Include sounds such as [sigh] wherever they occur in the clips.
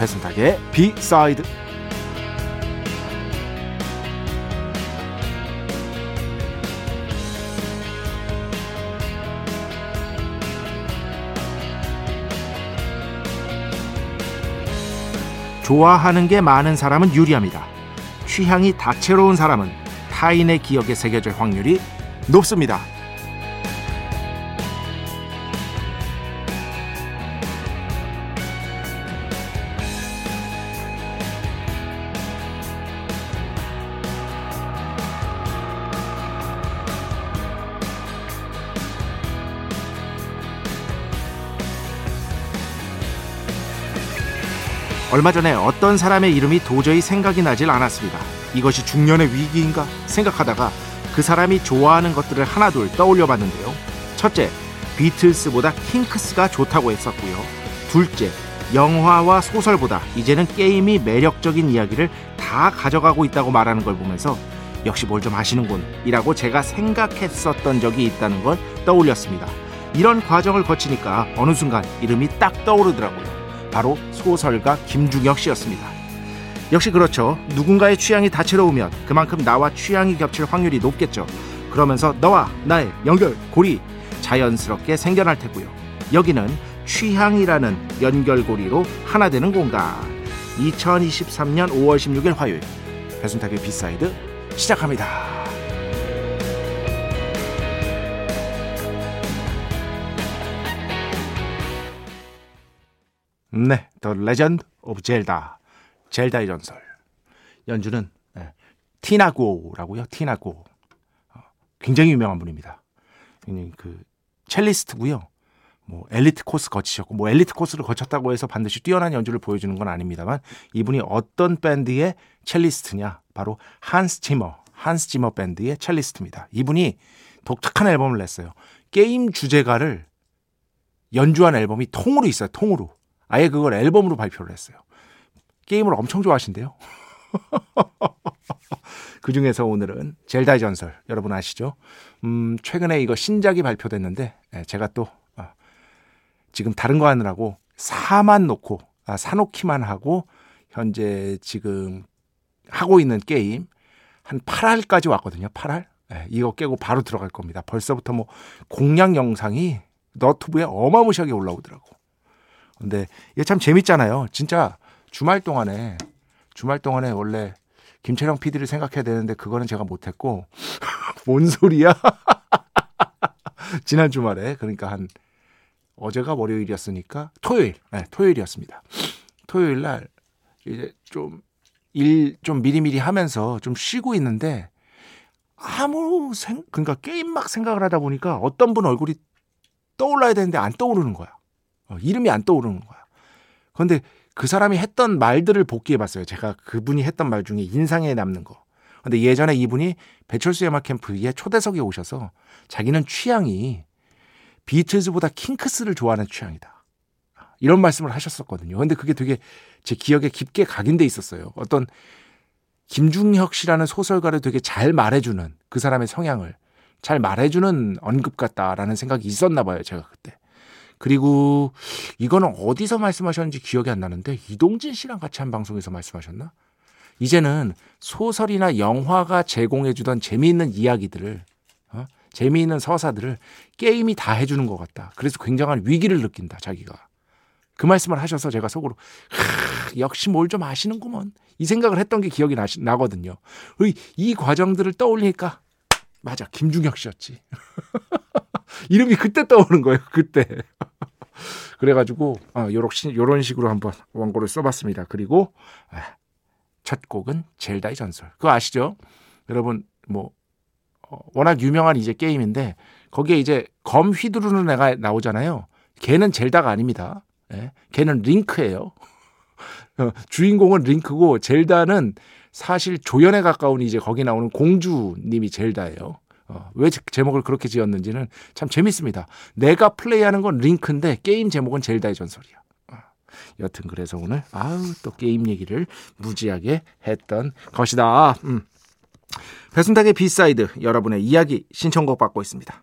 배순탁의 비사이드 좋아하는 게 많은 사람은 유리합니다. 취향이 다채로운 사람은 타인의 기억에 새겨질 확률이 높습니다. 얼마 전에 어떤 사람의 이름이 도저히 생각이 나질 않았습니다. 이것이 중년의 위기인가 생각하다가 그 사람이 좋아하는 것들을 하나둘 떠올려 봤는데요. 첫째, 비틀스보다 킹크스가 좋다고 했었고요. 둘째, 영화와 소설보다 이제는 게임이 매력적인 이야기를 다 가져가고 있다고 말하는 걸 보면서 역시 뭘 좀 아시는군 이라고 제가 생각했었던 적이 있다는 걸 떠올렸습니다. 이런 과정을 거치니까 어느 순간 이름이 딱 떠오르더라고요. 바로 소설가 김중혁 씨였습니다. 역시 그렇죠. 누군가의 취향이 다채로우면 그만큼 나와 취향이 겹칠 확률이 높겠죠. 그러면서 너와 나의 연결 고리 자연스럽게 생겨날 테고요. 여기는 취향이라는 연결고리로 하나 되는 공간. 2023년 5월 16일 화요일 배순탁의 B side 시작합니다. 네, The Legend of Zelda, 젤다의 전설. 연주는 네, 티나고라고요. 티나고. 어, 굉장히 유명한 분입니다. 그 첼리스트고요. 뭐 엘리트 코스 거치셨고 뭐 엘리트 코스를 거쳤다고 해서 반드시 뛰어난 연주를 보여주는 건 아닙니다만 이분이 어떤 밴드의 첼리스트냐 바로 한스 지머 한스 지머 밴드의 첼리스트입니다. 이분이 독특한 앨범을 냈어요. 게임 주제가를 연주한 앨범이 통으로 있어요. 통으로 아예 그걸 앨범으로 발표를 했어요. 게임을 엄청 좋아하신대요. [laughs] 그 중에서 오늘은 젤다의 전설 여러분 아시죠? 음, 최근에 이거 신작이 발표됐는데 예, 제가 또 아, 지금 다른 거 하느라고 사만 놓고 아, 사놓기만 하고 현재 지금 하고 있는 게임 한 8할까지 왔거든요. 8할. 예, 이거 깨고 바로 들어갈 겁니다. 벌써부터 뭐 공략 영상이 너튜브에 어마무시하게 올라오더라고. 근데 이게 참 재밌잖아요. 진짜 주말 동안에 주말 동안에 원래 김철영 PD를 생각해야 되는데 그거는 제가 못했고 [laughs] 뭔 소리야? [laughs] 지난 주말에 그러니까 한 어제가 월요일이었으니까 토요일, 네, 토요일이었습니다. 토요일 날 이제 좀 일 좀 미리미리 하면서 좀 쉬고 있는데 아무 생 그러니까 게임 막 생각을 하다 보니까 어떤 분 얼굴이 떠올라야 되는데 안 떠오르는 거야. 어, 이름이 안 떠오르는 거야. 그런데 그 사람이 했던 말들을 복기해 봤어요. 제가 그분이 했던 말 중에 인상에 남는 거. 근데 예전에 이분이 배철수 음악 캠프에 초대석에 오셔서 자기는 취향이 비틀즈보다 킹크스를 좋아하는 취향이다. 이런 말씀을 하셨었거든요. 근데 그게 되게 제 기억에 깊게 각인돼 있었어요. 어떤 김중혁 씨라는 소설가를 되게 잘 말해주는 그 사람의 성향을 잘 말해주는 언급 같다라는 생각이 있었나 봐요. 제가 그때. 그리고 이거는 어디서 말씀하셨는지 기억이 안 나는데 이동진 씨랑 같이 한 방송에서 말씀하셨나? 이제는 소설이나 영화가 제공해주던 재미있는 이야기들을 어? 재미있는 서사들을 게임이 다 해주는 것 같다. 그래서 굉장한 위기를 느낀다. 자기가 그 말씀을 하셔서 제가 속으로 역시 뭘 좀 아시는구먼 이 생각을 했던 게 기억이 나, 나거든요. 이, 이 과정들을 떠올리니까 맞아 김중혁 씨였지. [laughs] 이름이 그때 떠오르는 거예요. 그때. [laughs] 그래가지고 어, 요런, 요런 식으로 한번 원고를 써봤습니다. 그리고 아, 첫 곡은 젤다의 전설. 그거 아시죠? 여러분 뭐 어, 워낙 유명한 이제 게임인데 거기에 이제 검 휘두르는 애가 나오잖아요. 걔는 젤다가 아닙니다. 예? 걔는 링크예요. [laughs] 어, 주인공은 링크고 젤다는 사실 조연에 가까운 이제 거기 나오는 공주님이 젤다예요. 어, 왜 제목을 그렇게 지었는지는 참 재밌습니다. 내가 플레이하는 건 링크인데 게임 제목은 젤다의 전설이야. 어, 여튼 그래서 오늘 아우 또 게임 얘기를 무지하게 했던 것이다. 음. 배순탁의 B side 여러분의 이야기 신청곡 받고 있습니다.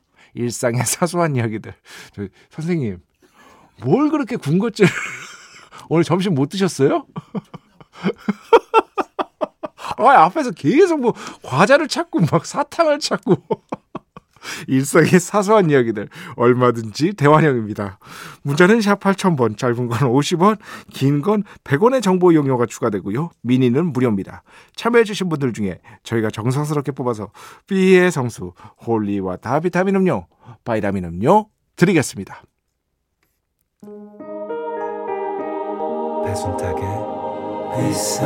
일상의 [laughs] 사소한 이야기들. 저, 선생님, 뭘 그렇게 군것질 [laughs] 오늘 점심 못 드셨어요? [laughs] 아, 앞에서 계속 뭐 과자를 찾고 막 사탕을 찾고 일상의 사소한 이야기들 얼마든지 대환영입니다. 문자는 샵 8000번, 짧은 건 50원, 긴 건 100원의 정보 이용료가 추가되고요. 미니는 무료입니다. 참여해주신 분들 중에 저희가 정성스럽게 뽑아서 B의 성수, holy water 비타민 음료, 바이타민 음료 드리겠습니다. 배순탁의 회사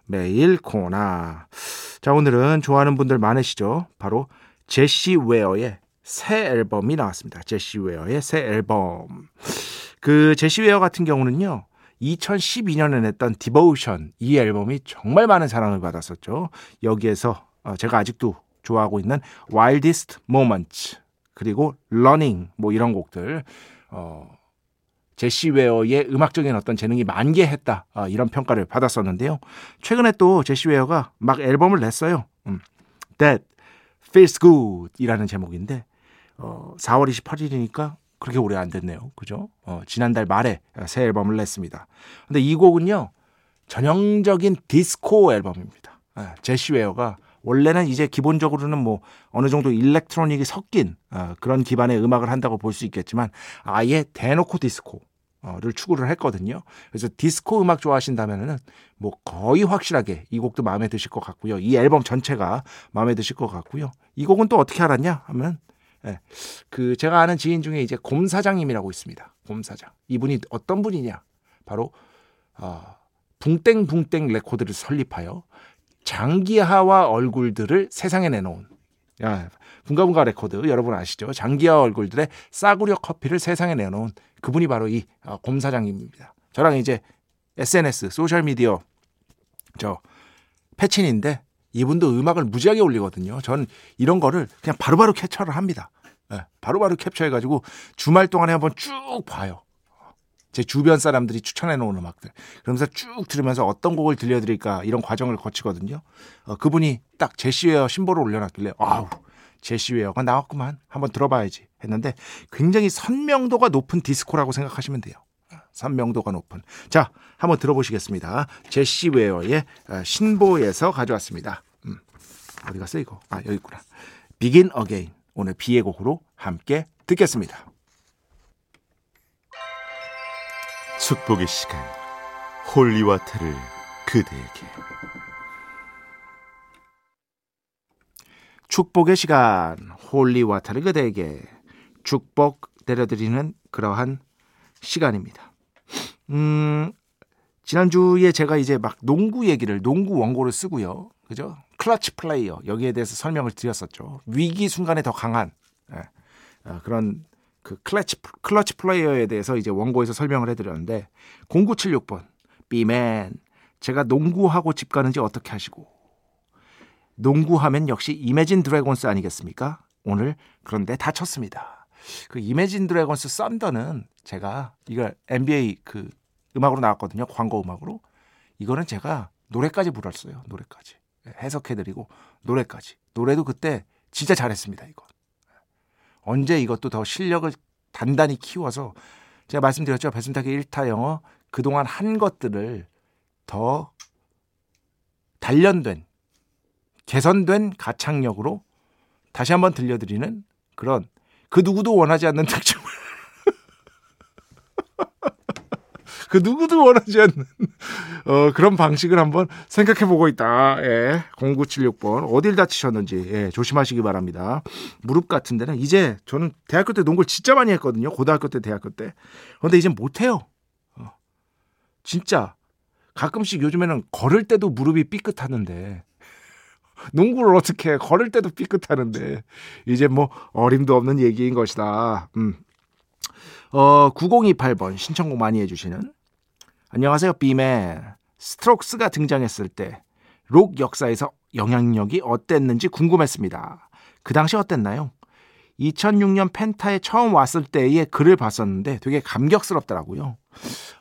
매일 코너 자, 오늘은 좋아하는 분들 많으시죠? 바로 제시 웨어의 새 앨범이 나왔습니다. 제시 웨어의 새 앨범. 그 제시 웨어 같은 경우는요. 2012년에 냈던 Devotion 이 앨범이 정말 많은 사랑을 받았었죠. 여기에서 어, 제가 아직도 좋아하고 있는 Wildest Moments 그리고 Running 뭐 이런 곡들 어 제시 웨어의 음악적인 어떤 재능이 만개했다 아, 이런 평가를 받았었는데요. 최근에 또 제시 웨어가 막 앨범을 냈어요. 음, That Feels Good이라는 제목인데 어, 4월 28일이니까 그렇게 오래 안 됐네요. 그죠? 어, 지난달 말에 새 앨범을 냈습니다. 근데 이 곡은요 전형적인 디스코 앨범입니다. 아, 제시 웨어가 원래는 이제 기본적으로는 뭐 어느 정도 electronic이 섞인 어, 그런 기반의 음악을 한다고 볼 수 있겠지만 아예 대놓고 디스코 를 추구를 했거든요. 그래서 디스코 음악 좋아하신다면은 뭐 거의 확실하게 이 곡도 마음에 드실 것 같고요. 이 앨범 전체가 마음에 드실 것 같고요. 이 곡은 또 어떻게 알았냐 하면 예, 그 제가 아는 지인 중에 이제 곰 사장님이라고 있습니다. 곰 사장. 이분이 어떤 분이냐? 바로 어, 붕땡붕땡 레코드를 설립하여 장기하와 얼굴들을 세상에 내놓은 야, 붕가붕가 레코드 여러분 아시죠? 장기하 얼굴들의 싸구려 커피를 세상에 내놓은 그분이 바로 이 곰 어, 사장님입니다. 저랑 이제 SNS 소셜 미디어 저 페친인데 이분도 음악을 무지하게 올리거든요. 전 이런 거를 그냥 바로바로 캡처를 합니다. 네, 바로바로 캡처해가지고 주말 동안에 한번 쭉 봐요. 제 주변 사람들이 추천해 놓은 음악들. 그러면서 쭉 들으면서 어떤 곡을 들려드릴까 이런 과정을 거치거든요. 어, 그분이 딱 제시웨어 심볼을 올려놨길래 아우 제시웨어가 나왔구만. 한번 들어봐야지 했는데 굉장히 선명도가 높은 디스코라고 생각하시면 돼요. 선명도가 높은. 자, 한번 들어보시겠습니다. 제시웨어의 어, 신보에서 가져왔습니다. 음, 어디 갔어 이거? 아 여기 있구나. Begin Again 오늘 비의 곡으로 함께 듣겠습니다. 축복의 시간 holy water를 그대에게 축복의 시간 holy water를 그대에게 축복 내려드리는 그러한 시간입니다. 음, 지난주에 제가 이제 막 농구 얘기를 농구 원고를 쓰고요. 그죠? clutch player 여기에 대해서 설명을 드렸었죠. 위기 순간에 더 강한 예, 어, 그런 그 clutch clutch player에 대해서 이제 원고에서 설명을 해드렸는데 0976번 B맨, 제가 농구하고 집 가는지 어떻게 아시고. 농구하면 역시 이매진 드래곤스 아니겠습니까? 오늘 그런데 다쳤습니다. 그 이매진 드래곤스 Thunder는 제가 이걸 NBA 그 음악으로 나왔거든요. 광고 음악으로. 이거는 제가 노래까지 불렀어요. 노래까지. 해석해드리고 노래까지. 노래도 그때 진짜 잘했습니다. 이거. 언제 이것도 더 실력을 단단히 키워서 제가 말씀드렸죠. 배순탁의 1타 영어 그동안 한 것들을 더 단련된 개선된 가창력으로 다시 한번 들려드리는 그런 그 누구도 원하지 않는 [laughs] 특징을 그 누구도 원하지 않는 어, 그런 방식을 한번 생각해 보고 있다. 예. 0976번 어딜 다치셨는지 예, 조심하시기 바랍니다. 무릎 같은 데는 이제 저는 대학교 때 농구를 진짜 많이 했거든요. 고등학교 때 대학교 때. 그런데 이제 못 해요. 어, 진짜 가끔씩 요즘에는 걸을 때도 무릎이 삐끗하는데 농구를 어떻게 해? 걸을 때도 삐끗하는데 이제 뭐 어림도 없는 얘기인 것이다. 음. 어 9028번 신청곡 많이 해주시는 안녕하세요 비맨 스트록스가 등장했을 때 록 역사에서 영향력이 어땠는지 궁금했습니다. 그 당시 어땠나요? 2006년 펜타에 처음 왔을 때의 글을 봤었는데 되게 감격스럽더라고요.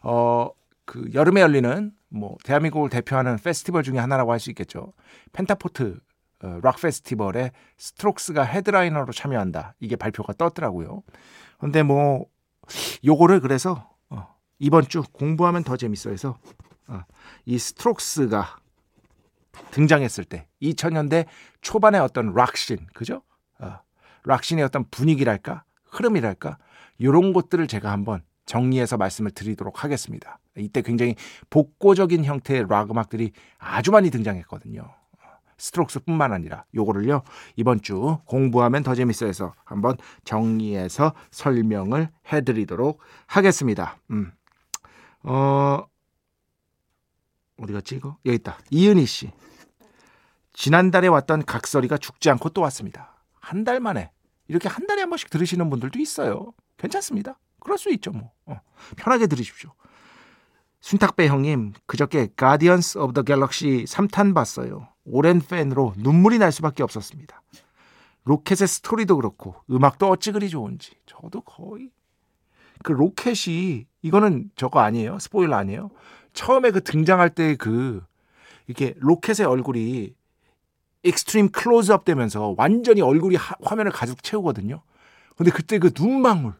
어, 그 여름에 열리는 뭐 대한민국을 대표하는 페스티벌 중에 하나라고 할 수 있겠죠. 펜타포트 어, 락 페스티벌에 스트록스가 headliner로 참여한다. 이게 발표가 떴더라고요. 근데 뭐 요거를 그래서 어, 이번 주 공부하면 더 재밌어 해서 어, 이 스트록스가 등장했을 때 2000년대 초반의 어떤 락신 그죠? 어, 락신의 어떤 분위기랄까 흐름이랄까 이런 것들을 제가 한번 정리해서 말씀을 드리도록 하겠습니다. 이때 굉장히 복고적인 형태의 락 음악들이 아주 많이 등장했거든요. 스트록스뿐만 아니라 요거를요 이번 주 공부하면 더 재밌어해서 한번 정리해서 설명을 해드리도록 하겠습니다. 음. 어 어디 갔지 이거 여기 있다 이은희 씨 지난달에 왔던 각설이가 죽지 않고 또 왔습니다. 한 달 만에 이렇게 한 달에 한 번씩 들으시는 분들도 있어요. 괜찮습니다. 그럴 수 있죠 뭐 어, 편하게 들으십시오. 순탁배 형님 그저께 Guardians of the Galaxy 3탄 봤어요. 오랜 팬으로 눈물이 날 수밖에 없었습니다. 로켓의 스토리도 그렇고 음악도 어찌 그리 좋은지 저도 거의 그 로켓이 이거는 저거 아니에요 스포일러 아니에요 처음에 그 등장할 때 그 이렇게 로켓의 얼굴이 extreme 클로즈업 되면서 완전히 얼굴이 하, 화면을 가득 채우거든요 근데 그때 그 눈망울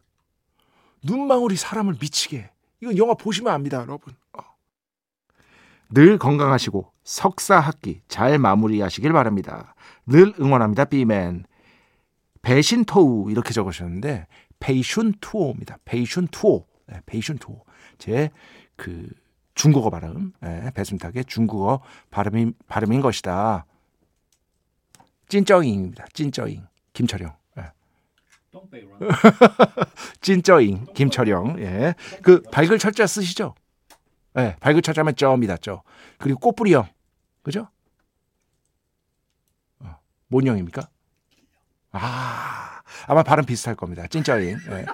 눈망울이 사람을 미치게 해. 이거 영화 보시면 압니다 여러분 어. 늘 건강하시고 석사 학기 잘 마무리하시길 바랍니다. 늘 응원합니다. 비맨. 배신 토우 이렇게 적으셨는데 페이슌 투오입니다. 페이슌 투오. 네, 페이슌 투오. 제 그 중국어 발음. 네, 배순탁의 중국어 발음인 발음인 것이다. 찐쩌잉입니다. 찐쩌잉. 김철영. 네. [laughs] 찐쩌잉 김철영. 예. 그 밝을 철자 쓰시죠? 예. 네, 밝을 철자면 哲입니다. 哲. 그리고 꽃부리 영. 그죠? 어, 뭔 영입니까? 아, 아마 발음 비슷할 겁니다. 찐쩌잉. 네. 네.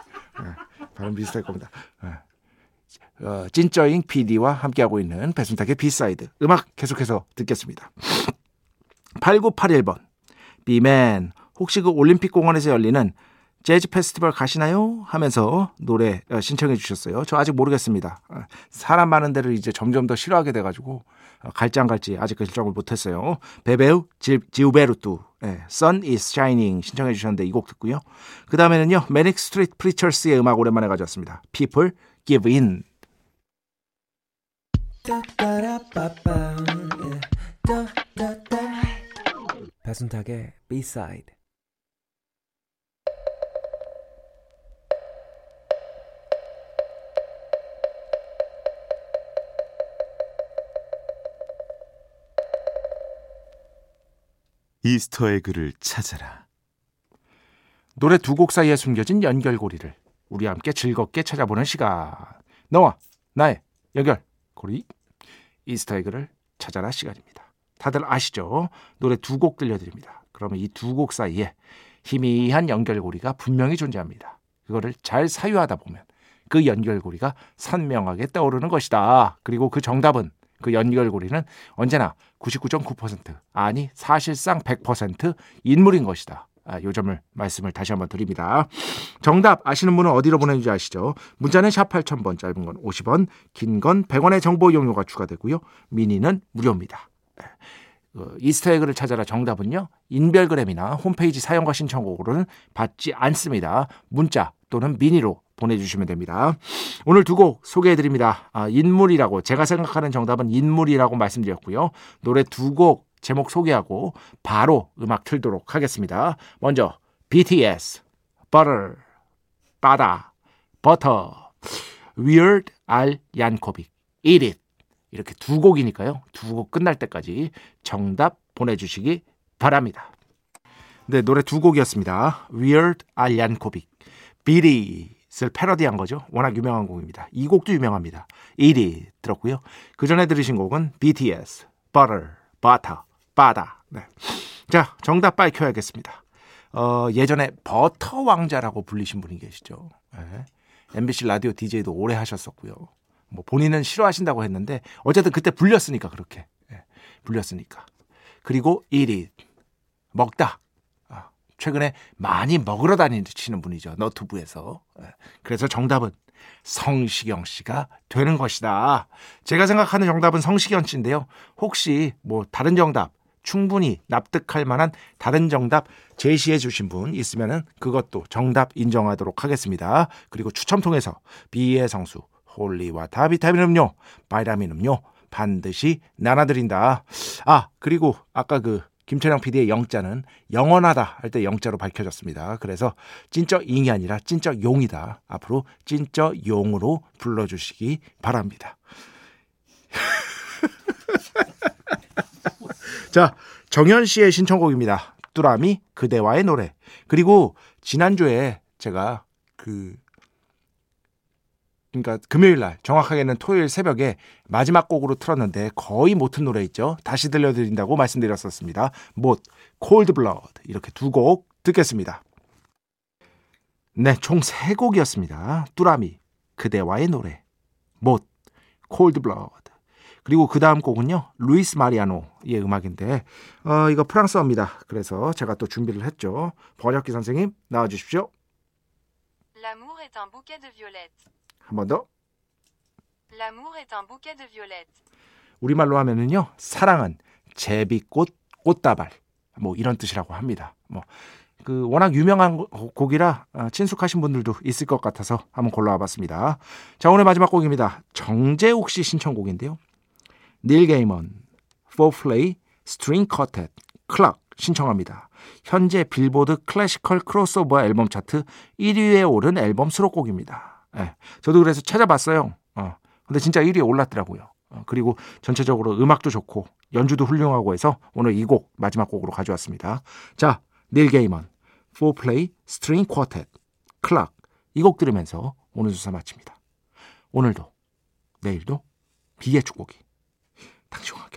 발음 비슷할 겁니다. 네. 어, 찐쩌잉 PD와 함께하고 있는 배순탁의 B-side. 음악 계속해서 듣겠습니다. 8981번. 비맨, 혹시 그 올림픽 공원에서 열리는 재즈 페스티벌 가시나요? 하면서 노래 어, 신청해 주셨어요. 저 아직 모르겠습니다. 어, 사람 많은 데를 이제 점점 더 싫어하게 돼가지고 어, 갈지 안 갈지 아직 결정을 못했어요. 베베우 지우베르투 네, Sun is Shining 신청해 주셨는데 이 곡 듣고요. 그 다음에는요 Manic Street Preachers의 음악 오랜만에 가져왔습니다. People Give In 배순탁의 B-side 이스터 에그를 찾아라. 노래 두 곡 사이에 숨겨진 연결고리를 우리 함께 즐겁게 찾아보는 시간. 너와 나의 연결고리 이스터 에그를 찾아라 시간입니다. 다들 아시죠? 노래 두 곡 들려드립니다. 그러면 이 두 곡 사이에 희미한 연결고리가 분명히 존재합니다. 그거를 잘 사유하다 보면 그 연결고리가 선명하게 떠오르는 것이다. 그리고 그 정답은 그 연결고리는 언제나 99.9% 아니 사실상 100% 인물인 것이다. 아, 요 점을 말씀을 다시 한번 드립니다. 정답 아시는 분은 어디로 보내는지 아시죠? 문자는 샵 8000번 짧은 건 50원 긴 건 100원의 정보 이용료가 추가되고요. 미니는 무료입니다. 어, 이스터에그를 찾아라 정답은요. 인별그램이나 홈페이지 사용과 신청곡으로는 받지 않습니다. 문자 또는 미니로 보내주시면 됩니다. 오늘 두 곡 소개해드립니다. 아, 인물이라고 제가 생각하는 정답은 인물이라고 말씀드렸고요. 노래 두 곡 제목 소개하고 바로 음악 틀도록 하겠습니다. 먼저 BTS, Butter, 바다, Butter, Weird Al Yankovic, Eat It 이렇게 두 곡이니까요. 두 곡 끝날 때까지 정답 보내주시기 바랍니다. 네, 노래 두 곡이었습니다. Weird Al Yankovic, It을 패러디한 거죠. 워낙 유명한 곡입니다. 이 곡도 유명합니다. Eat It 들었고요. 그 전에 들으신 곡은 BTS, Butter, Butter, 바다. 네. 자, 정답 밝혀야겠습니다. 어, 예전에 버터 왕자라고 불리신 분이 계시죠. 네. MBC 라디오 DJ도 오래 하셨었고요. 뭐 본인은 싫어하신다고 했는데 어쨌든 그때 불렸으니까 그렇게 네. 불렸으니까. 그리고 1위 먹다. 아, 최근에 많이 먹으러 다니시는 분이죠. 너튜브에서. 네. 그래서 정답은 성시경 씨가 되는 것이다. 제가 생각하는 정답은 성시경 씨인데요. 혹시 뭐 다른 정답 충분히 납득할 만한 다른 정답 제시해 주신 분 있으면은 그것도 정답 인정하도록 하겠습니다. 그리고 추첨 통해서 비의 성수 holy water 비타민 음료, 바이라민 음료 반드시 나눠드린다. 아 그리고 아까 그 김철영 PD의 영자는 영원하다 할 때 영자로 밝혀졌습니다. 그래서 찐쩌 잉이 아니라 찐쩌 용이다. 앞으로 찐쩌 용으로 불러주시기 바랍니다. [laughs] 자, 정현 씨의 신청곡입니다. 뚜라미 그대와의 노래. 그리고 지난주에 제가 그 그러니까 금요일 날 정확하게는 토요일 새벽에 마지막 곡으로 틀었는데 거의 못튼 노래 있죠. 다시 들려드린다고 말씀드렸었습니다. 못, Cold Blood 이렇게 두 곡 듣겠습니다. 네, 총 세 곡이었습니다. 뚜라미, 그대와의 노래, 못, Cold Blood. 그리고 그 다음 곡은요, 루이스 마리아노의 음악인데, 어, 이거 프랑스어입니다. 그래서 제가 또 준비를 했죠. 번역기 선생님, 나와주십시오. L'amour est un bouquet de violettes. 한 번 더. L'amour est un bouquet de violettes. 우리말로 하면은요, 사랑은 제비꽃 꽃다발 뭐 이런 뜻이라고 합니다. 뭐 그 워낙 유명한 곡- 곡이라 어, 친숙하신 분들도 있을 것 같아서 한번 골라와 봤습니다. 자 오늘 마지막 곡입니다. 정재욱 씨 신청곡인데요. 닐 게이먼, FourPlay String Quartet, Clock 신청합니다. 현재 빌보드 classical 크로스오버 앨범 차트 1위에 오른 앨범 수록곡입니다. 예, 저도 그래서 찾아봤어요. 어, 근데 진짜 1위에 올랐더라고요. 어, 그리고 전체적으로 음악도 좋고 연주도 훌륭하고 해서 오늘 이 곡 마지막 곡으로 가져왔습니다. 자, 닐 게이먼, FourPlay String Quartet, Clock 이 곡 들으면서 오늘 수사 마칩니다. 오늘도 내일도 비의 축복이 당신과